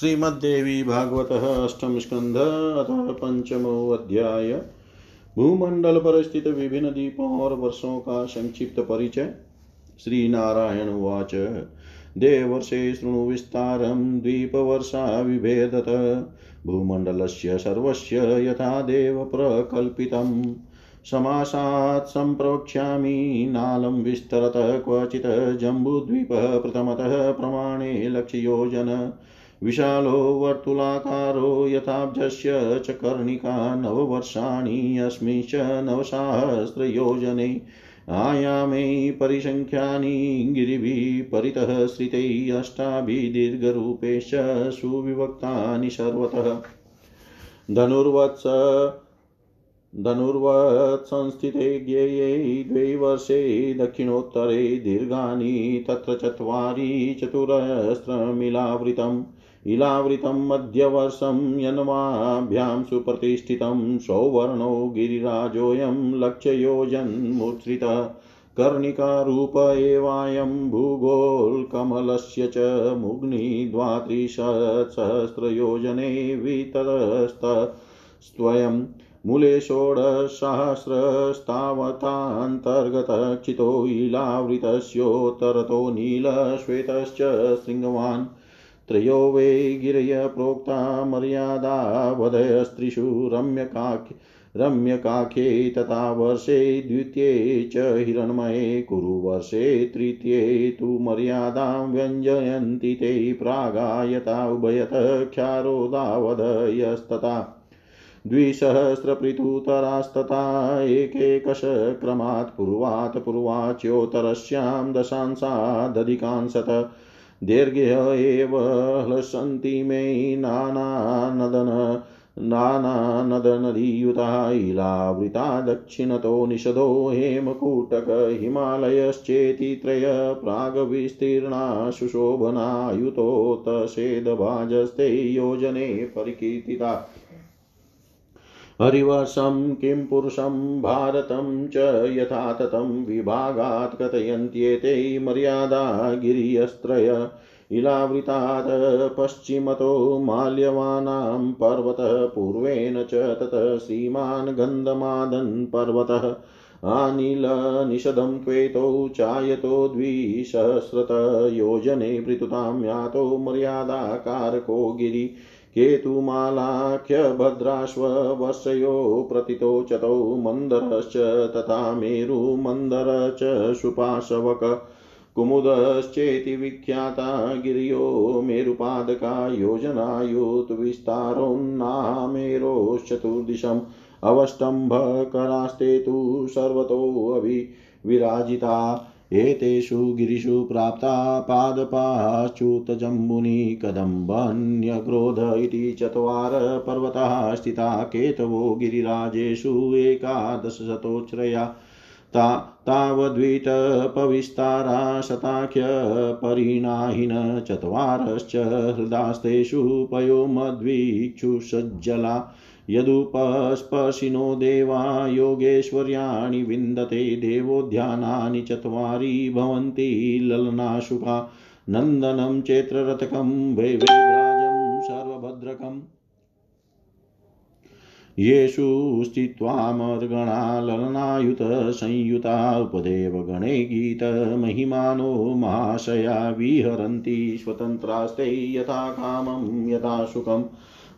श्रीमद्देवी भागवत अष्टम स्कंध अतः पंचमो अध्याय। भूमंडल पर स्थित विभिन्न द्वीपों और वर्षों का संक्षिप्त परिचय। श्री नारायण उवाच। देवर्षे शृणु विस्तारं द्वीपवर्षा विभेदत। भूमण्डलस्य सर्वस्य यथा देव प्रकल्पितम्। समासात् सम्प्रोक्ष्यामि नालं विस्तरतः क्वचित् जम्बूद्वीपः प्रथमतः प्रमाणे लक्ष्ययोजन। विशालो वर्तुलाकारो यथाब्जस्य च कर्णिका नववर्षाणि अस्मिश्च नवसाहस्रयोजने आयामे परिसङ्ख्यानि गिरिभिः परितः श्रितैः अष्टाभिः दीर्घरूपेश्च सुविभक्तानि सर्वतः। धनुर्वत्स, धनुर्वत्संस्थिते ज्ञेये द्वे वर्षे दक्षिणोत्तरे दीर्घानि तत्र चत्वारि चतुरस्रमिलावृतम् इलावृतं मध्यवर्षं यन्वाभ्यां सुप्रतिष्ठितं सौवर्णो गिरिराजोऽयं लक्ष्ययोजन्मुच्छ्रितः कर्णिकारूप एवायं भूगोलकमलस्य च मुग्निद्वात्रिशत्सहस्रयोजने वितरस्तस्त्वयं मूले षोडशसहस्रस्तावतान्तर्गतक्षितो इलावृतस्योत्तरतो नीलश्वेतश्च शृङ्गवान् त्रयो वै गिरय प्रोक्ता मर्यादावधयस्त्रिषु रम्यकाख्य रम्यकाख्ये तथा वर्षे द्वितीये च हिरण्मये कुरु वर्षे तृतीये तु मर्यादां व्यञ्जयन्ति ते प्रागायता उभयत क्षारोदावधयस्तथा द्विसहस्रपृथुतरास्तथा एकैकशक्रमात् पूर्वात् पूर्वाच्योत्तरस्यां दशांशादधिकांशत दीर्घ्य एव हलसन्ति मे नानानदन नानानदनदीयुता इलावृता दक्षिणतो निषदो हेमकूटक हिमालयश्चेति त्रय प्रागविस्तीर्णा सुशोभनायुतोतसेदभाजस्ते योजने परिकीर्तिता। हरिवर्षं किं पुरुषं भारतं च यथा ततं विभागात् कथयन्त्येते मर्यादा गिरियस्त्रय इलावृतात् पश्चिमतो माल्यवानां पर्वतः पूर्वेण च ततः श्रीमान् गन्धमादन् पर्वतः क्वेतौ चायतो द्विसहस्रत योजने पृथुतां यातो मर्यादाकारको गिरि केतुमालाख्यभद्राश्ववर्षयो प्रतितोचतौ मन्दरश्च तथा मेरुमन्दर च सुपाशवक कुमुदश्चेति विख्याता गिर्यो मेरुपादका योजनायुतविस्तारोन्नामेरोश्चतुर्दिशम् अवष्टम्भकरास्ते तु सर्वतोऽविराजिता एतेषु गिरिषु प्राप्ता पादपाश्च्युतजम्बुनि कदम्बन्यग्रोध इति चत्वार पर्वताः स्थिता केतवो गिरिराजेषु एकादशशतोच्छ्रया ता तावद्विटपविस्तारा शताख्यपरिणाहिन चत्वारश्च हृदास्तेषु पयोमद्विक्षुषज्जला यदुपस्पर्शिनो देवा योगेश्वर्याणि विन्दते, देवोद्यानानि चत्वारि भवन्ति ललनाशुका। नन्दनं चेत्ररथकं वैवैव्राजं सर्वभद्रकम् येषु स्थित्वामर्गणा ललनायुतसंयुता उपदेवगणे गीतमहिमानो महाशया विहरन्ति, स्वतन्त्रास्ते यथा कामं, यथा सुखम्।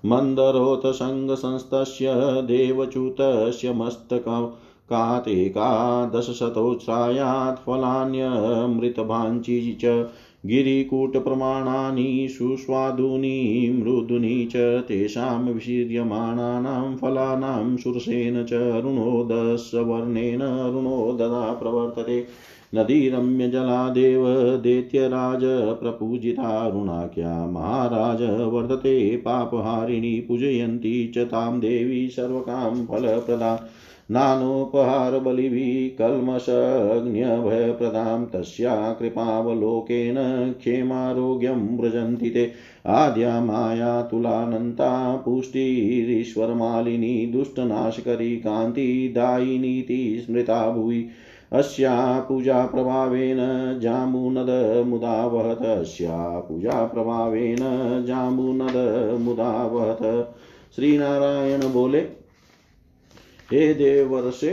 मन्दरोतसङ्गसंस्तस्य देवच्युतस्य मस्तकातेकादशशतोच्छ्रायात् फलान्यमृतभाञ्ची च गिरिकूटप्रमाणानि सुस्वादूनि मृदूनि च तेषां विशीर्यमाणानां फलानां सुरसेन च अरुणोदस्वर्णेन अरुणोदना प्रवर्तते। नदीरम्यजलादेव दैत्यराज प्रपूजितारुणाख्या महाराज वर्धते, पापहारिणी पूजयन्ती च तां देवी सर्वकां फलप्रदा। नानोपहारबलिभिः कल्मषज्ञभयप्रदां तस्या कृपावलोकेन क्षेमारोग्यं व्रजन्ति ते। आद्या माया तुलानन्ता पुष्टिरीश्वरमालिनी दुष्टनाशकरी कान्तिदायिनीति स्मृता भुवि। अस्या पूजाप्रभावेन जाम्बूनदमुदावहत अस्या पूजाप्रभावेन जाम्बूनद समुदावहत श्री नारायण बोले, हे देवर्षे,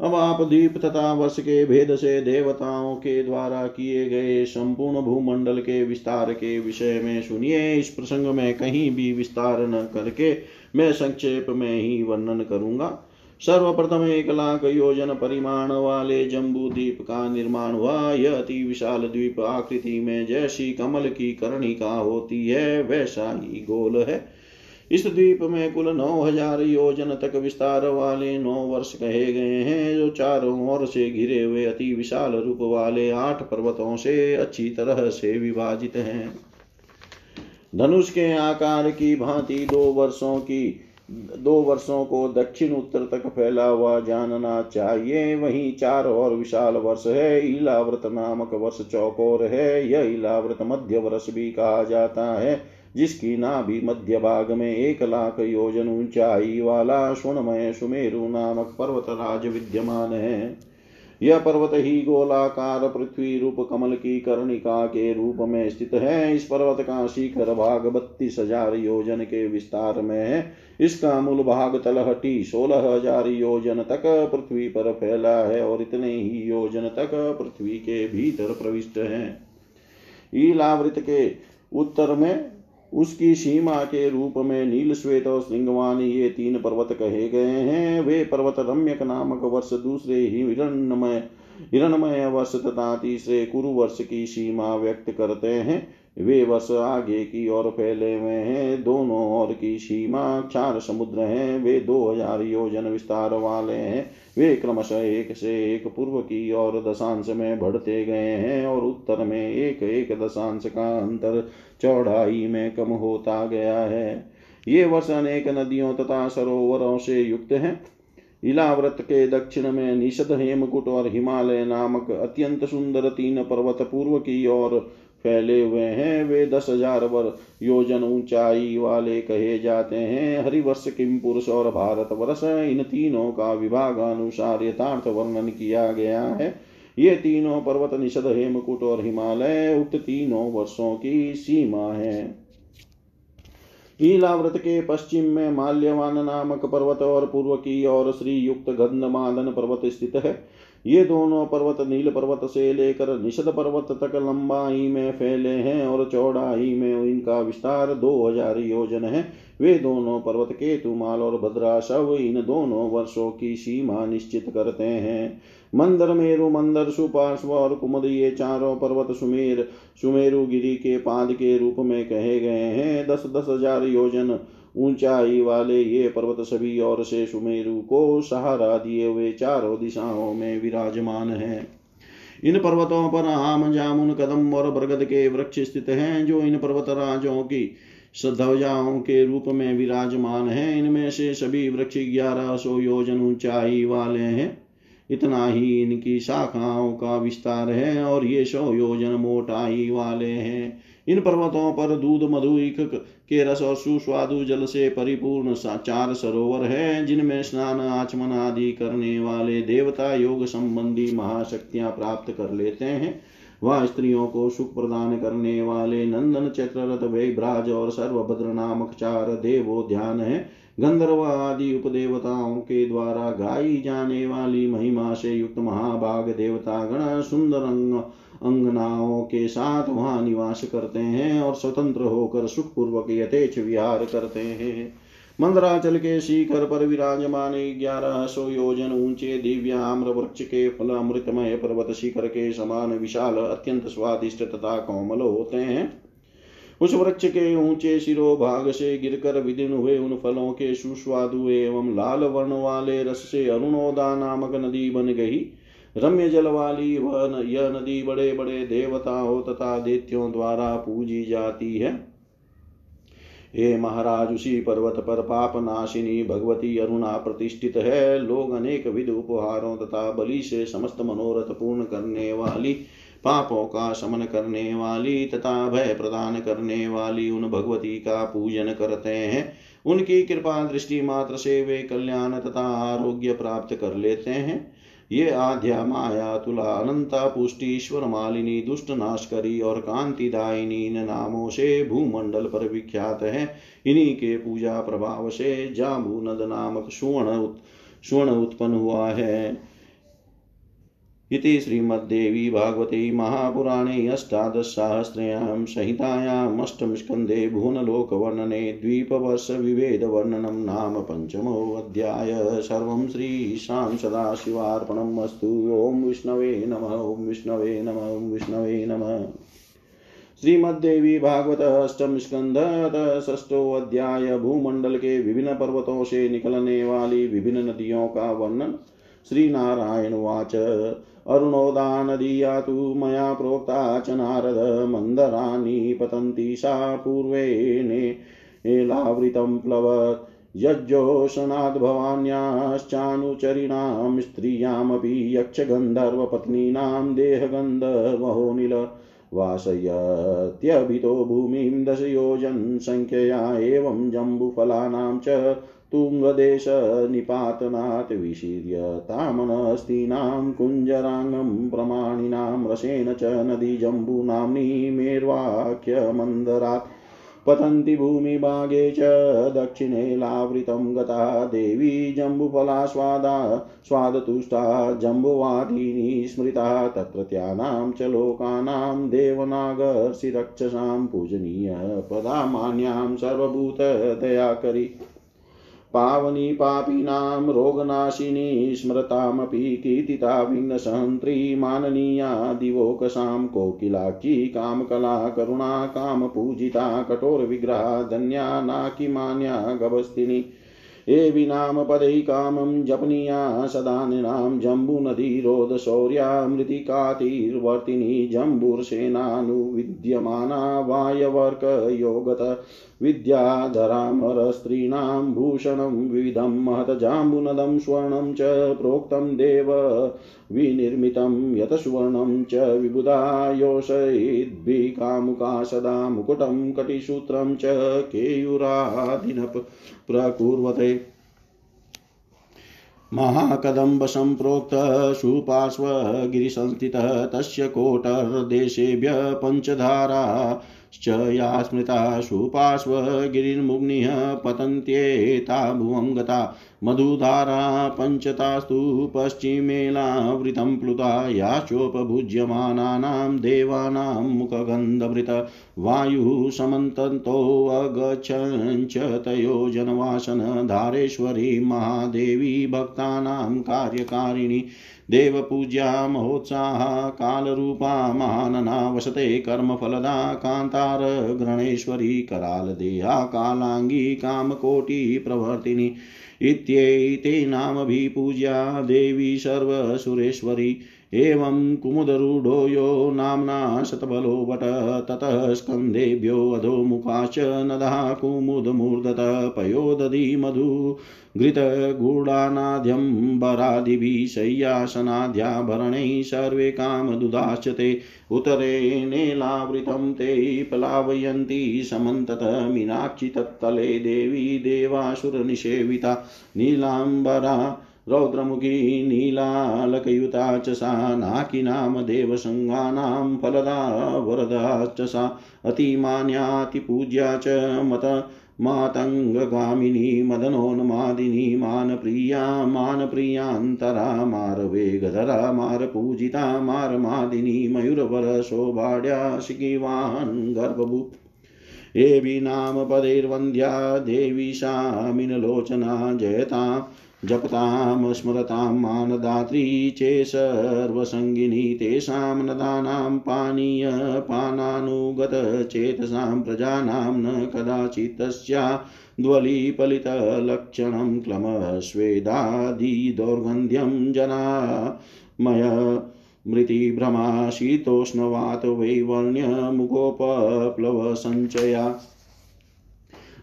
अब आप द्वीप तथा वर्ष के भेद से देवताओं के द्वारा किए गए संपूर्ण भूमंडल के विस्तार के विषय में सुनिए। इस प्रसंग में कहीं भी विस्तार न करके मैं संक्षेप में ही वर्णन करूँगा। सर्वप्रथम एक लाख योजन परिमाण वाले जम्बू द्वीप का निर्माण हुआ। यह अति विशाल द्वीप आकृति में जैसी कमल की कर्णिका होती है, वैसा ही गोल है। इस द्वीप में कुल नौ हज़ार योजन तक विस्तार वाले नौ वर्ष कहे गए हैं, जो चारों ओर से घिरे हुए अति विशाल रूप वाले आठ पर्वतों से अच्छी तरह से विभाजित हैं। धनुष के आकार की भांति दो वर्षों की दो वर्षों को दक्षिण उत्तर तक फैला हुआ जानना चाहिए। वहीं चार और विशाल वर्ष है। इलाव्रत नामक वर्ष चौकोर है। यह इलाव्रत मध्य वर्ष भी कहा जाता है, जिसकी नाभि मध्य भाग में एक लाख योजन ऊंचाई वाला स्वर्णमय सुमेरु नामक पर्वत राज विद्यमान है। यह पर्वत ही गोलाकार, पृथ्वी रूप कमल की कर्णिका के रूप में स्थित है। इस पर्वत का शिखर भाग बत्तीस हज़ार योजन के विस्तार में है। इसका मूल भाग तलहटी सोलह हज़ार योजन तक पृथ्वी पर फैला है और इतने ही योजन तक पृथ्वी के भीतर प्रविष्ट है। ईलावृत के उत्तर में उसकी सीमा के रूप में नील श्वेत और श्रृंगवान ये तीन पर्वत कहे गए हैं। वे पर्वत रम्यक नामक वर्ष दूसरे ही हिरणमय हिरणमय वर्ष तथा तीसरे कुरु वर्ष की सीमा व्यक्त करते हैं। वे वर्ष आगे की ओर फैले हुए हैं। दोनों ओर की सीमा चार समुद्र हैं। वे दो हज़ार योजन विस्तार वाले हैं। वे क्रमशः एक से एक पूर्व की ओर दशांश में बढ़ते गए हैं और उत्तर में एक एक दशांश का अंतर चौड़ाई में कम होता गया है। ये वर्ष अनेक नदियों तथा सरोवरों से युक्त है। इलाव्रत के दक्षिण में निषद हेमकुट और हिमालय नामक अत्यंत सुंदर तीन पर्वत पूर्व की ओर फैले हुए हैं। वे दस हज़ार वर योजन ऊंचाई वाले कहे जाते हैं। हरिवर्ष किम पुरुष और भारत वर्ष इन तीनों का विभाग अनुसार यथार्थ वर्णन किया गया है। ये तीनों पर्वत निषद हेमकुट और हिमालय, उक्त तीनों वर्षों की सीमा है। लीलाव्रत के पश्चिम में माल्यवान नामक पर्वत और पूर्व की ओर श्री युक्त गंधमादन पर्वत स्थित है। ये दोनों पर्वत, नील पर्वत से लेकर निषद पर्वत तक लंबाई में फैले हैं और चौड़ाई में इनका विस्तार दो हज़ार योजन है। वे दोनों पर्वत केतुमाल और भद्राशव इन दोनों वर्षों की सीमा निश्चित करते हैं। मंदर मेरु, मंदर सुपार्श्व और कुमुद, ये चारों पर्वत सुमेर, सुमेरु गिरी के पाद के रूप में कहे गए हैं। दस दस हज़ार योजन ऊंचाई वाले ये पर्वत सभी और से सुमेरु को सहारा दिए हुए चारों दिशाओं में विराजमान है। इन पर्वतों पर आम, जामुन, कदम और बरगद के वृक्ष स्थित हैं, जो इन पर्वत राजों की ध्वजाओं के रूप में विराजमान है। इनमें से सभी वृक्ष ग्यारह सौ योजन ऊंचाई वाले हैं। इतना ही इनकी शाखाओं का विस्तार है और ये सौ योजन मोटाई वाले हैं। इन पर्वतों पर दूध, मधु इक के रस और सुस्वादु जल से परिपूर्ण चार सरोवर है, जिनमें स्नान, आचमन आदि करने वाले देवता योग संबंधी महाशक्तियाँ प्राप्त कर लेते हैं। वह स्त्रियों को सुख प्रदान करने वाले नंदन, चक्ररथ, वैभ्राज और सर्वभद्र नामक चार देवो ध्यान है। गंधर्व आदि उपदेवताओं के द्वारा गाई जाने वाली महिमा से युक्त महाभाग देवता गण सुंदर अंगनाओं के साथ वहाँ निवास करते हैं और स्वतंत्र होकर सुखपूर्वक यथेच विहार करते हैं। मंदराचल के शिखर पर विराजमान ग्यारह सौ योजन ऊँचे दिव्य आम्र वृक्ष के फल अमृतमय पर्वत शिखर के समान विशाल, अत्यंत स्वादिष्ट तथा कोमल होते हैं। उस वृक्ष के ऊँचे शिरो भाग से गिरकर विदिन हुए उन फलों के सुस्वादु एवं लाल वर्ण वाले रस से अरुणोदा नामक नदी बन गई। रम्य जल वाली वह यह नदी बड़े बड़े देवताओं तथा देत्यों द्वारा पूजी जाती है। हे महाराज, उसी पर्वत पर पाप नाशिनी भगवती अरुणा प्रतिष्ठित है। लोग अनेक विध उपहारों तथा बलि से समस्त मनोरथ पूर्ण करने वाली, पापों का शमन करने वाली तथा भय प्रदान करने वाली उन भगवती का पूजन करते हैं। उनकी कृपा दृष्टि मात्र से वे कल्याण तथा आरोग्य प्राप्त कर लेते हैं। ये आध्या माया तुला अनंता पुष्टि ईश्वर मालिनी दुष्ट नाशकरी और कांतिदायिनी इन नामों से भूमंडल पर विख्यात है। इन्हीं के पूजा प्रभाव से जाम्बू नद नामक सुवर्ण स्वर्ण उत्पन्न हुआ है। इति श्रीमद्देवी भागवते महापुराणे अष्टादशसाहस्र्यां संहितायाम् अष्टमस्कन्धे भुवनलोकवर्णने द्वीपवर्षविभेदवर्णनं नाम पञ्चमोऽध्याय। सर्वं श्रीशां सदाशिवार्पणम् अस्तु। ॐ विष्णवे नमः, ॐ विष्णवे नमः, ॐ विष्णवे नमः। श्रीमद्देवी भागवत अष्टम स्कंद षष्टो अध्याय भूमंडल के विभिन्न पर्वतों से निकलने वाली विभिन्न नदियों का वर्णन श्री नारायण वाच अरुणोदानदीया तु मया प्रोक्ता च नारद मन्दराणि पतन्ति सा पूर्वेणेलावृतं प्लवत्। यज्जोषणाद्भवान्याश्चानुचरिणां स्त्रियामपि यक्षगन्धर्वपत्नीनां देहगन्धवहोनिल वासयत्यभितो भूमिं दशयोजन संख्यया एवं जम्बुफलानां च तुङ्गदेशनिपातनात् विशीर्य तामनस्तीनां कुञ्जराङ्गं प्रमाणिनां रसेन च नदी नदीजम्बूनाम्नि मेर्वाक्यमन्दरात् पतन्ति भूमिभागे च दक्षिणे लावृतं गता देवी जम्बुफलास्वादा स्वादतुष्टा जम्बुवादीनि स्मृता तत्रत्यानां च लोकानां देवनागर्षिरक्षसां पूजनीय पदामान्यां सर्वभूतदयाकरी। पावनी पापिनां रोगनाशिनी स्मृतामपि कीर्तिता विघ्नसहन्त्री माननीया दिवोकसां कोकिलाक्षी कामकला, करुणा, कामपूजिता, कठोरविग्रहा, धन्या नाकिमान्या गभस्तिनी। एविनाम पदै कामं जपनीया सदा नृणां जम्बूनदीरोधशौर्या मृतिकातिर्वर्तिनी जम्बूर्सेनानुविद्यमाना वायवर्कयोगत विद्याधरामरस्त्रीणां भूषणं विविधं महतजाम्बुनदं स्वर्णं च प्रोक्तं देव विनिर्मितं यत सुवर्णं च विबुधायोषयिद्भिकामुका सदा मुकुटं कटिसूत्रं च केयुरादिनप प्रकुर्वते। महाकदम्बसम्प्रोक्त सुपार्श्वगिरिसंस्थितः तस्य कोटर्देशेभ्य पञ्चधारा च या स्मृता सुपार्श्वगिरिर्मुग्निः पतन्त्येता भुवं गता। मधुधारा पञ्चतास्तु पश्चिमेलावृतं प्लुता। याश्चोपभुज्यमानानां देवानां मुखगन्धभृत। वायुः समन्तन्तोऽगच्छञ्च तयो जनवासन महादेवी भक्तानां कार्यकारिणी। देवपूज्या महोत्साह कालरूपा महानना वसते कर्मफलदा कान्तारग्रणेश्वरी करालदेहा कालाङ्गी कामकोटिप्रवर्तिनी इत्येते नामभिपूज्या देवी सर्वसुरेश्वरी। एवं कुमुदरूढो यो नाम्ना शतबलो वट ततः स्कन्धेभ्यो अधोमुखाश्च नदः कुमुदमूर्धत, पयोदधि मधु घृतगूढानाद्यम्बरादिभिः शय्यासनाद्याभरणैः सर्वे कामदुदाश्च ते उतरेणेलावृतं ते प्लावयन्ति समन्तत, मीनाक्षि तत्तले देवी देवासुरनिषेविता। नीलाम्बरा रौद्रमुखी नीलालकयुता च सा नाकिनाम देवसङ्गानां फलदा वरदा च सा अतिमान्यातिपूज्या च मत मातङ्गगामिनी मदनोन्मादिनी मानप्रिया मानप्रियान्तरा मारवेगधरा मारपूजिता मारमादिनी मयूरवरशोभाढ्या शिखिवान् गर्भभू एवि नाम पदैर्वन्द्या देवी शामिनलोचना जयता। जपतां स्मरतां मानदात्री चे सर्वसङ्गिनी, तेषां नदानां पानीयपानानुगतचेतसां प्रजानां न कदाचित् तस्या द्वलीपलितलक्षणं क्लमस्वेदादिदौर्गन्ध्यं जनामय मृतिभ्रमा शीतोष्णवातवैवर्ण्यमुखोपप्लवसञ्चया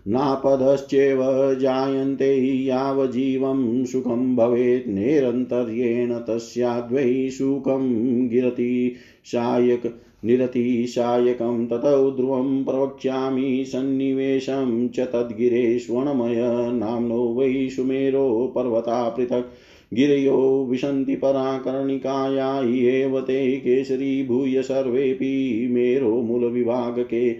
नापदश्चैव जायन्ते यावजीवं सुखं भवेत् निरन्तर्येण तस्याद्वै सुखं गिरति शायक निरतिशायकं ततौ ध्रुवं प्रवक्ष्यामि सन्निवेशं च तद्गिरे स्वर्णमय नाम्नो वै सुमेरो पर्वता पृथक् गिरयो विशन्ति पराकर्णिकाया एव ते केसरी भूय सर्वेऽपि मूलविभागके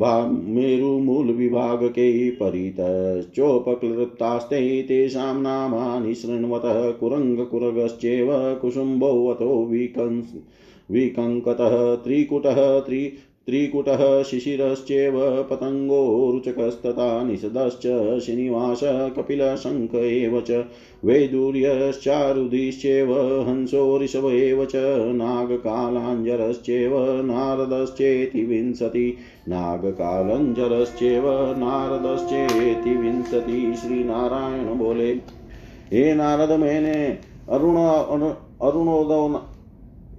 मेरुमूलविभागके परितश्चोपक्लृप्तास्ते तेषां नामानि शृण्वतः कुरङ्गकुरगश्चेव कुसुम्बोऽवतो विकंस् विकङ्कतः त्रिकुटः त्रि त्रिकुटः शिशिरश्चेव पतङ्गो रुचकस्तथा निषदश्च, श्रीनिवास कपिलशङ्ख एव च, वैदूर्यश्चारुधिश्चेव हंसो ऋषभ एव च, नागकालाञ्जरश्चेव, नारदश्चेति विंशति नागकालञ्जरश्चेव, नारदश्चेति विंशति श्रीनारायण बोले। हे नारद मैंने, अरुण अरुणोदय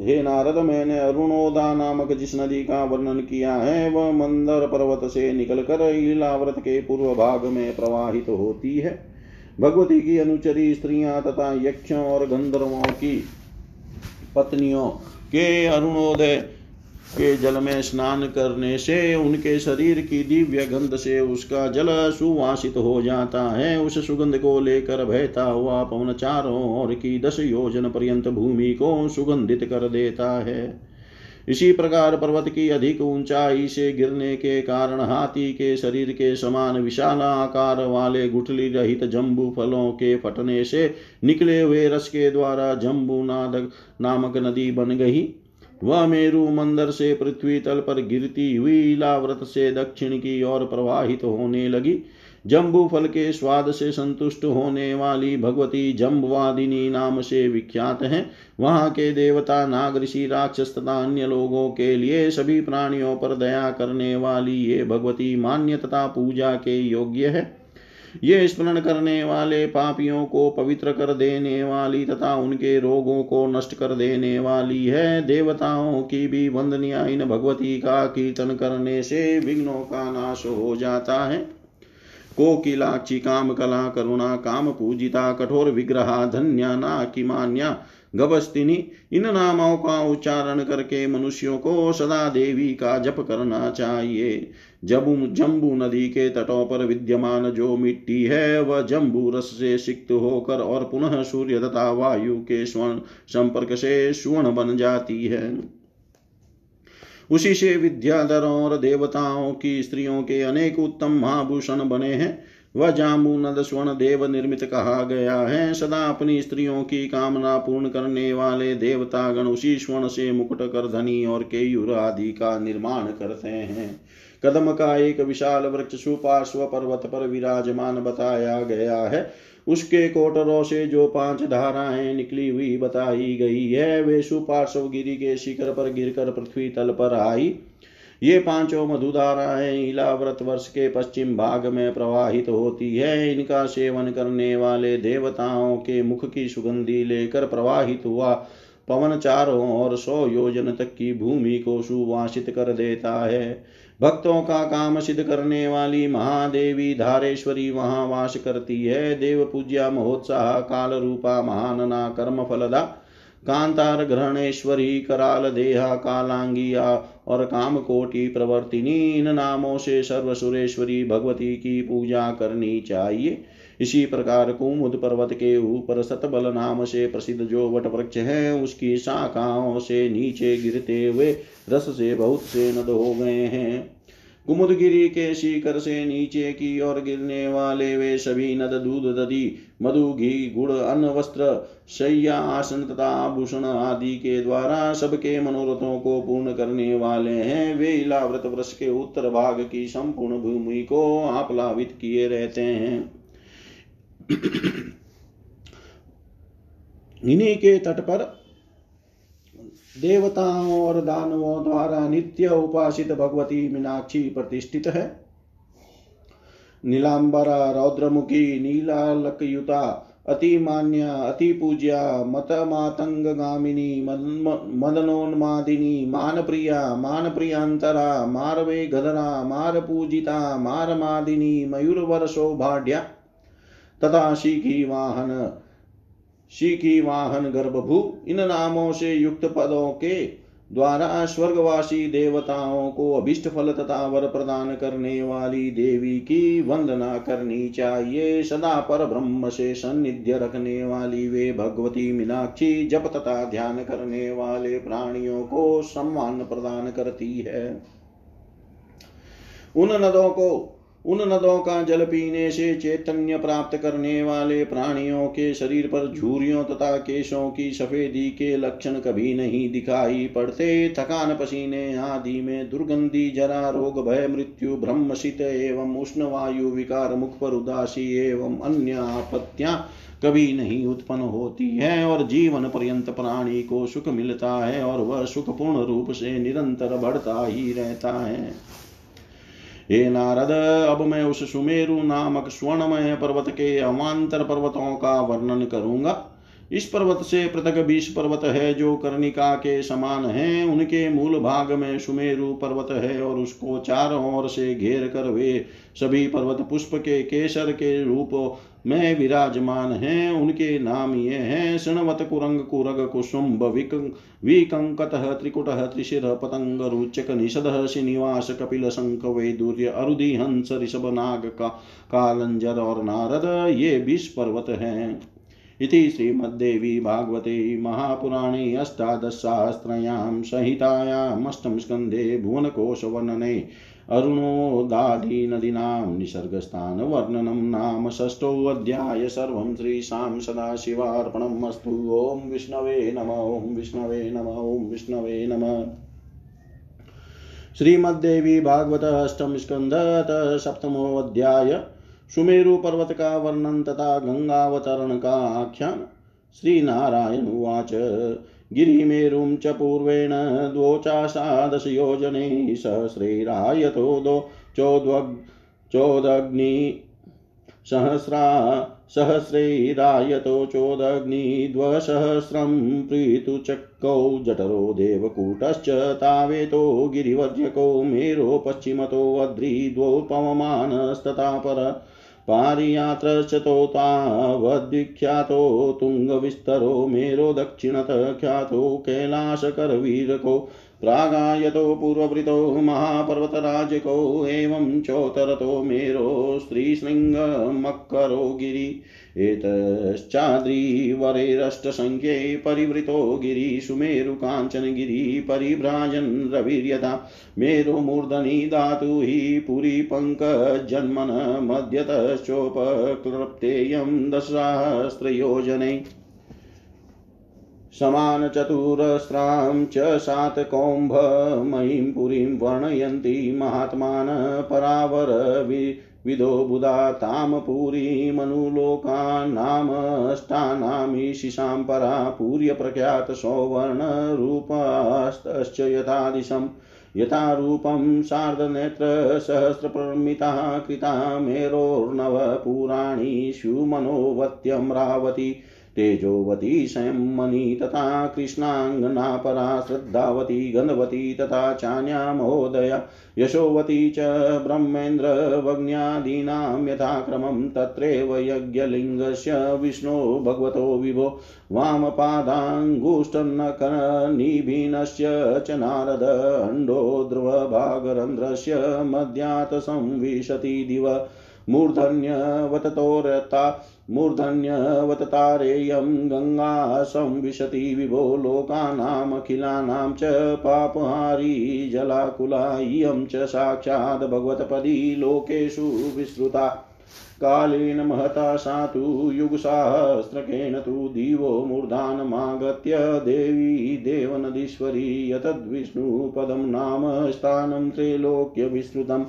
हे नारद, मैंने अरुणोदा नामक जिस नदी का वर्णन किया है, वह मंदर पर्वत से निकलकर इलाव्रत के पूर्व भाग में प्रवाहित तो होती है। भगवती की अनुचरी स्त्रियाँ तथा यक्षों और गंधर्वों की पत्नियों के अरुणोदय के जल में स्नान करने से उनके शरीर की दिव्य गंध से उसका जल सुवासित हो जाता है। उस सुगंध को लेकर बहता हुआ पवन चारों और की दस योजन पर्यंत भूमि को सुगंधित कर देता है। इसी प्रकार पर्वत की अधिक ऊंचाई से गिरने के कारण हाथी के शरीर के समान विशाल आकार वाले गुठली रहित जम्बू फलों के फटने से निकले हुए रस के द्वारा जम्बू नादक नामक नदी बन गई। वह मेरु मंदर से पृथ्वी तल पर गिरती हुई लाव्रत से दक्षिण की ओर प्रवाहित होने लगी। जम्बू फल के स्वाद से संतुष्ट होने वाली भगवती जम्बवादिनी नाम से विख्यात है। वहाँ के देवता, नाग ऋषि, राक्षस तथा अन्य लोगों के लिए सभी प्राणियों पर दया करने वाली ये भगवती मान्य तथा पूजा के योग्य है। ये स्मरण करने वाले पापियों को पवित्र कर देने वाली तथा उनके रोगों को नष्ट कर देने वाली है। देवताओं की भी वंदनिया इन भगवती का कीर्तन करने से विघ्नों का नाश हो जाता है। कोकिलाक्षी काम कला करुणा, काम पूजिता, कठोर विग्रहा, धन्या ना किमान्या गवस्तिनी इन नामों का उच्चारण करके मनुष्यों को सदा देवी का जप करना चाहिए। जबू जम्बू नदी के तटों पर विद्यमान जो मिट्टी है, वह जम्बू रस से सिक्त होकर और पुनः सूर्य तथा वायु के स्वर्ण संपर्क से स्वर्ण बन जाती है। उसी से विद्याधरों और देवताओं की स्त्रियों के अनेक उत्तम महाभूषण बने हैं। वह जाम्बूनद स्वर्ण देव निर्मित कहा गया है सदा अपनी स्त्रियों की कामना पूर्ण करने वाले देवता गण उसी स्वर्ण से मुकुट कर धनी और केयूर आदि का निर्माण करते हैं। कदम का एक विशाल वृक्ष सुपार्श्व पर्वत पर विराजमान बताया गया है। उसके कोटरों से जो पाँच धाराएँ निकली हुई बताई गई है, वे सुपार्श्व गिरी के शिखर पर गिरकर पृथ्वी तल पर आई। ये पाँचों मधुधाराएँ इलाव्रत वर्ष के पश्चिम भाग में प्रवाहित होती है। इनका सेवन करने वाले देवताओं के मुख की सुगंधी लेकर प्रवाहित हुआ। पवन चारों और सौ योजन तक की भूमि को सुवासित कर देता है। भक्तों का काम सिद्ध करने वाली महादेवी धारेश्वरी वहाँ वास करती है। देव पूज्या महोत्साह काल रूपा महानना कर्म फलदा कांतार ग्रहणेश्वरी कराल देहा कालांगिया और काम कोटि प्रवर्तिनी इन नामों से सर्व सुरेश्वरी भगवती की पूजा करनी चाहिए। इसी प्रकार कुमुद पर्वत के ऊपर सतबल नाम से प्रसिद्ध जो वट वृक्ष है, उसकी शाखाओं से नीचे गिरते हुए रस से बहुत से नद हो गए हैं। कुमुदगिरी के शिखर से नीचे की ओर गिरने वाले वे सभी नद दूध दधी, मधु, घी, गुड़, अन्न, वस्त्र, शैया, आसन तथा आभूषण आदि के द्वारा सबके मनोरथों को पूर्ण करने वाले हैं। वे इलाव्रत वृक्ष के उत्तर भाग की संपूर्ण भूमि को आप्लावित किए रहते हैं। इन्हीं के तट पर देवताओं और दानवों द्वारा नित्य उपासित भगवती मीनाक्षी प्रतिष्ठित है। नीलांबरा, रौद्रमुखी, नीलालकयुता, अति मान्या, अति पूज्या मत मातंग गामिनी मदनोन्मादिनी मान प्रिया मान प्रियांतरा मारवे गधरा मार पूजिता मार मादिनी मयूर वर्षोभाड्या तथा शिखी वाहन शिखी वाहन गर्भभू इन नामों से युक्त पदों के द्वारा स्वर्गवासी देवताओं को अभिष्ट फल तथा वर प्रदान करने वाली देवी की वंदना करनी चाहिए। सदा पर ब्रह्म से सन्निध्य रखने वाली वे भगवती मीनाक्षी जप तथा ध्यान करने वाले प्राणियों को सम्मान प्रदान करती है। उन नदों को उन नदों का जल पीने से चैतन्य प्राप्त करने वाले प्राणियों के शरीर पर झूरियों तथा केशों की सफेदी के लक्षण कभी नहीं दिखाई पड़ते। थकान पसीने आदि में दुर्गंधी, जरा रोग, भय, मृत्यु ब्रह्मशित एवं उष्ण वायु, विकार, मुख पर उदासी एवं अन्य आपत्तियाँ कभी नहीं उत्पन्न होती है और जीवन पर्यंत प्राणी को सुख मिलता है और वह सुख पूर्ण रूप से निरंतर बढ़ता ही रहता है। हे नारद, अब मैं उस सुमेरु नामक स्वर्णमय पर्वत के अवान्तर पर्वतों का वर्णन करूँगा। इस पर्वत से पृथक बीस पर्वत है जो कर्णिका के समान है। उनके मूल भाग में सुमेरु पर्वत है और उसको चारों ओर से घेर कर वे सभी पर्वत पुष्प के केसर के रूप में विराजमान हैं, उनके नाम ये हैं, शृणवत कुरंग कुरग कुसुम्ब विकंकत, त्रिकुट, त्रिशिर, पतंग रुचक निषद, श्रीनिवास कपिल शंख वैदुर्य, अरुधि हंस ऋषभ नाग का कालंजर और नारद, ये बीस पर्वत हैं। इति श्रीमद्देवी भागवते महापुराणे अष्टादशसहस्रयां संहितायामष्टमस्कन्धे भुवनकोशवर्णने अरुणोदादिनदीनां निसर्गस्थानवर्णनं नाम षष्ठोऽध्याय सर्वं श्रीशां सदाशिवार्पणम् अस्तु। ॐ विष्णवे नम, ॐ विष्णवे नम, ॐ विष्णवे नम। श्रीमद्देवी भागवत अष्टम स्कंद सप्तमोऽध्याय सुमेरु पर्वत का वर्णन तथा गंगावतरण का आख्यान श्री नारायण उवाच। गिरिमेरुं च पूर्वेण द्वोचाशादशयोजने सहस्रैरायतो दो चोद्वग् चोदग्नि सहस्रा सहस्रैरायतो चोदग्निद्वसहस्रं प्रीतुचक्कौ जठरो देवकूटश्च तावेतो गिरिवर्जको मेरो पश्चिमतोऽद्रि द्वौ पवमानस्तथा पर पारियात्रश्च तोतावद्विख्यातो तुङ्गविस्तरो, मेरो दक्षिणत ख्यातो, कैलाशकरवीरको, प्रागायतो, पूर्ववृतो, महापर्वतराजको, एवं चोतरतो, मेरो स्त्रीशृङ्गमक्करो गिरि एतश्चाद्रिवरैरष्टसङ्ख्ये परिवृतो गिरि सुमेरु काञ्चनगिरि परिभ्राजन् रविर्यथा मेरुमूर्धनि धातु हि पुरी पङ्कजन्मन मध्यतश्चोपक्लृप्तेयं दशसहस्रयोजनै। समानचतुरस्रां च सातकौम्भमयीं पुरीं वर्णयन्ति महात्मान विदो बुधा तां पुरीमनुलोकानामष्टानामीशिषां परा पूर्यप्रख्यातसौवर्णरूपस्तश्च यथादिशम् यथा रूपं सार्धनेत्रसहस्रप्रमिता कृता मेरोर्नवपुराणी स्युमनोवत्यम्रावती तेजोवती संयमनी तथा कृष्णांगना परा श्रद्धावती गन्धवती तथा चान्या महोदया यशोवती च ब्रह्मेन्द्रवग्न्यादीनां यथाक्रमं तत्रैव यज्ञलिङ्गस्य विष्णो भगवतो विभो वामपादाङ्गुष्टन्नकनिभिनस्य च नारद अण्डो ध्रुवभागरन्ध्रस्य मध्यात् संविशति दिव मूर्धन्यवततोरता मूर्धन्यवततारेयं गङ्गा संविशति विभो लोकानामखिलानां च पापहारी जलाकुला इयं च साक्षात् भगवत्पदी लोकेषु विश्रुता कालेन महता सा तु युगसहस्रकेण तु दिवो मूर्धानमागत्य देवी देवनदीश्वरी यतद्विष्णुपदं नाम स्थानं त्रैलोक्यविस्तृतम्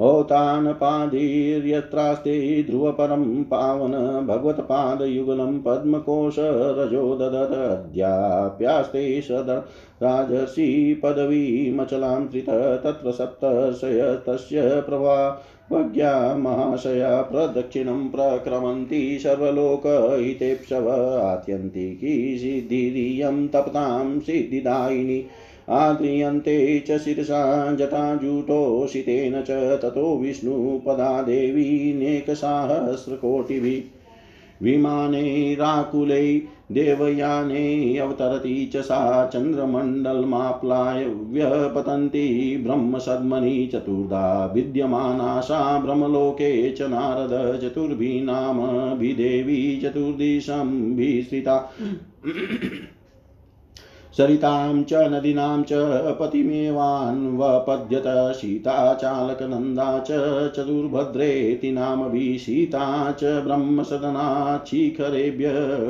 औतानपादीर्यत्रास्ते ध्रुवपरं पावन भगवत्पादयुगलं पद्मकोशरजो ददत अद्याप्यास्ते सद राजसी पदवीमचलां त्रित तत्र सप्तर्षय तस्य प्रभावज्ञा महाशया प्रदक्षिणं प्रक्रमन्ति सर्वलोकहितेप्सव आत्यन्तिकी सिद्धिरियं तपतां सिद्धिदायिनी आद्रियन्ते च शिरसा जटाजूटोषितेन च ततो विष्णुपदा देवी नेकसहस्रकोटिभिः। विमानैराकुलै देवयाने अवतरति च सा चन्द्रमण्डलमाप्लाय व्यपतन्ति ब्रह्मसद्मनि चतुर्धा विद्यमाना सा ब्रह्मलोके च नारद चतुर्भिनामभिदेवी चतुर्दिशं विस्तृता सरितां च, नदीनां च पतिमेवान्वपद्यत सीता, चालकनन्दा च, चतुर्भद्रेति नामभिः सीता च ब्रह्मसदनाच्छिखरेभ्य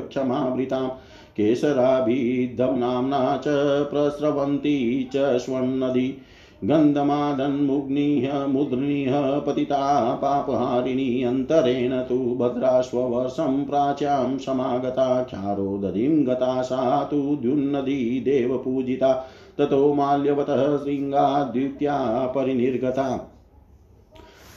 क्षमावृतां केसराभिद्धनाम्ना च, प्रस्रवन्ती च, स्वर्णदी गन्धमादन्मुग्निः मुद्रिणीः पतिता, पापहारिणी, अन्तरेण तु भद्राश्ववर्षं प्राच्यां समागता ख्यारोदधिं गता सा तु द्युन्नदी देवपूजिता, ततो माल्यवतः शृङ्गाद्वित्या परिनिर्गता।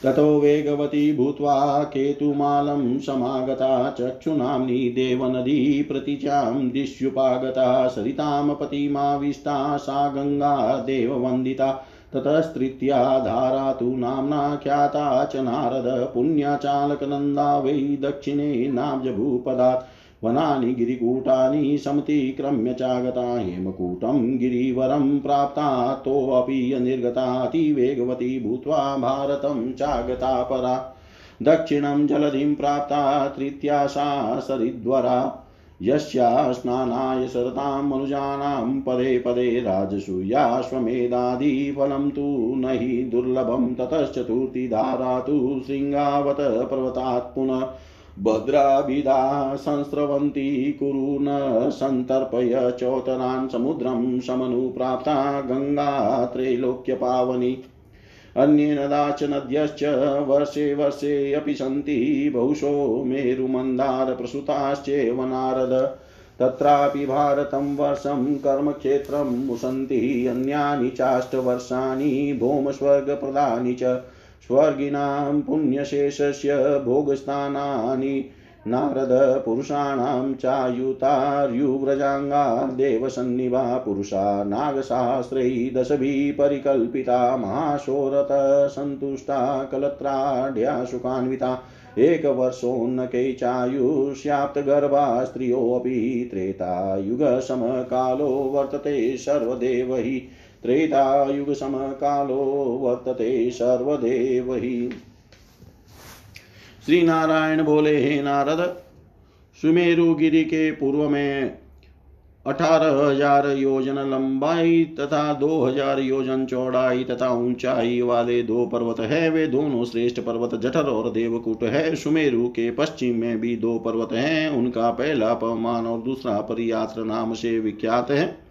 ततो वेगवती भूत्वा केतुमालं समागता चक्षुनाम्नी देवनदी प्रतीच्यां दिश्युपागता सरितां पतिमाविष्टा सा गङ्गा देववन्दिता ततस्तृतीया धारा तु नाम्ना ख्याता च नारद, पुण्याचालकनन्दा वै दक्षिणे नाब्जभूपदात् वनानि गिरिकूटानि समतिक्रम्य चागता हेमकूटं गिरिवरं प्राप्तातोऽपि निर्गतातिवेगवती भूत्वा भारतं चागता परा। दक्षिणं जलधिं प्राप्ता तृतीया सा सरिद्वरा। यस्या स्नानाय सरतां मनुजानां पदे पदे राजसूयाश्वमेधादिफलं तु न हि दुर्लभं ततश्चतुर्थी धारा तु शृङ्गावत पुनः। भद्राभिधा संस्रवन्ती, कुरु न सन्तर्पय चोतरान् समुद्रं समनुप्राप्ता गङ्गा त्रैलोक्यपावनी। अन्येन दाच नद्यश्च वर्षे वर्षे अपि सन्ति, बहुशो मेरुमन्दारप्रसुताश्चैव नारद। तत्रापि भारतं वर्षं कर्मक्षेत्रं मुसन्ति, अन्यानि चाष्टवर्षाणि भौमस्वर्गप्रदानि च। स्वर्गिणां पुण्यशेषस्य भोगस्थानानि, नारद पुरुषाणां चायुतार्युव्रजाङ्गा देवसन्निभा पुरुषा नागशास्त्रै दशभिः परिकल्पिता महाशोरत सन्तुष्टा कलत्राढ्या सुखान्विता एकवर्षोन्नकै चायुष्याप्तगर्भा स्त्रियोऽपि त्रेतायुगसमकालो वर्तते सर्वदेव हि त्रेतायुगसमकालो वर्तते सर्वदेव हि श्री नारायण बोले, हे नारद, सुमेरु के पूर्व में अठारह हज़ार योजन लंबाई तथा दो हज़ार योजन चौड़ाई तथा ऊंचाई वाले दो पर्वत है। वे दोनों श्रेष्ठ पर्वत जठर और देवकूट है। सुमेरु के पश्चिम में भी दो पर्वत हैं। उनका पहला पवमान और दूसरा परियात्र नाम से विख्यात है।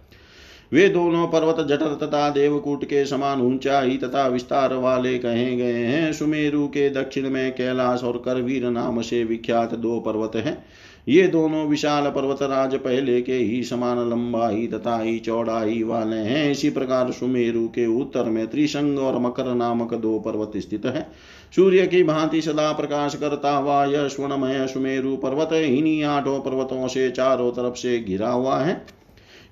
वे दोनों पर्वत जठर तथा देवकूट के समान ऊंचाई तथा विस्तार वाले कहे गए हैं। सुमेरु के दक्षिण में कैलाश और करवीर नाम से विख्यात दो पर्वत हैं। ये दोनों विशाल पर्वत राज पहले के ही समान लंबाई तथा ही चौड़ाई वाले हैं। इसी प्रकार सुमेरु के उत्तर में त्रिशंग और मकर नामक दो पर्वत स्थित है। सूर्य की भांति सदा प्रकाश करता हुआ यह स्वर्णमय सुमेरु पर्वत इन्हीं आठों पर्वतों से चारों तरफ़ से घिरा हुआ है।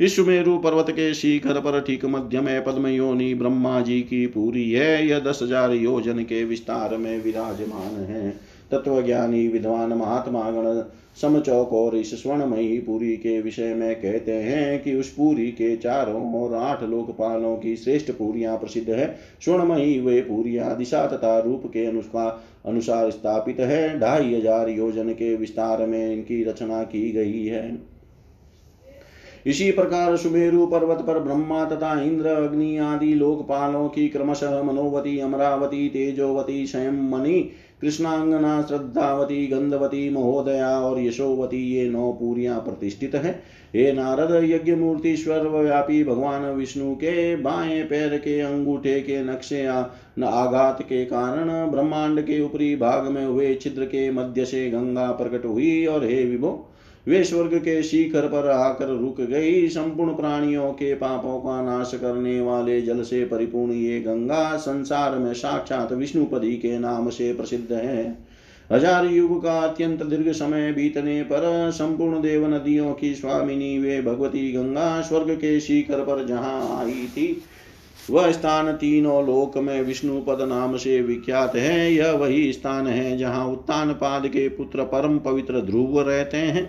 इस सुमेरु पर्वत के शिखर पर ठीक मध्य में पद्म योनि ब्रह्मा जी की पूरी है। यह दस हज़ार योजन के विस्तार में विराजमान है। तत्वज्ञानी, विद्वान महात्मा गण समचौक और इस स्वर्णमयी पुरी के विषय में कहते हैं कि उस पुरी के चारों और आठ लोकपालों की श्रेष्ठ पुरियाँ प्रसिद्ध है। स्वर्णमयी वे पुरियाँ दिशा तथा रूप के अनुसार अनुसार स्थापित है। ढाई हज़ार योजन के विस्तार में इनकी रचना की गई है। इसी प्रकार सुमेरु पर्वत पर ब्रह्मा तथा इंद्र, अग्नि आदि लोकपालों की क्रमशः मनोवती, अमरावती, तेजोवती स्वयं मणि कृष्णांगना, श्रद्धावती, गंधवती, महोदया और यशोवती ये नौ पूरियाँ प्रतिष्ठित है। हे नारद यज्ञ मूर्ति व्यापी भगवान विष्णु के बाएँ पैर के अंगूठे के नक्शे आघात के कारण ब्रह्मांड के ऊपरी भाग में हुए छिद्र के मध्य से गंगा प्रकट हुई और हे विभो वे स्वर्ग के शिखर पर आकर रुक गई। संपूर्ण प्राणियों के पापों का नाश करने वाले जल से परिपूर्ण ये गंगा संसार में साक्षात विष्णुपदी के नाम से प्रसिद्ध है। हज़ार युग का अत्यंत दीर्घ समय बीतने पर संपूर्ण देव नदियों की स्वामिनी वे भगवती गंगा स्वर्ग के शिखर पर जहाँ आई थी, वह स्थान तीनों लोक में विष्णु पद नाम से विख्यात है। यह वही स्थान है जहाँ उत्तान पाद के पुत्र परम पवित्र ध्रुव रहते हैं।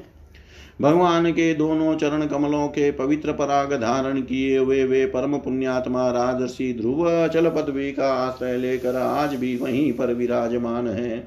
भगवान के दोनों चरण कमलों के पवित्र पराग धारण किए हुए वे परम पुण्यात्मा राजर्षि ध्रुव चल पदवी का आश्रय लेकर आज भी वहीं पर विराजमान है।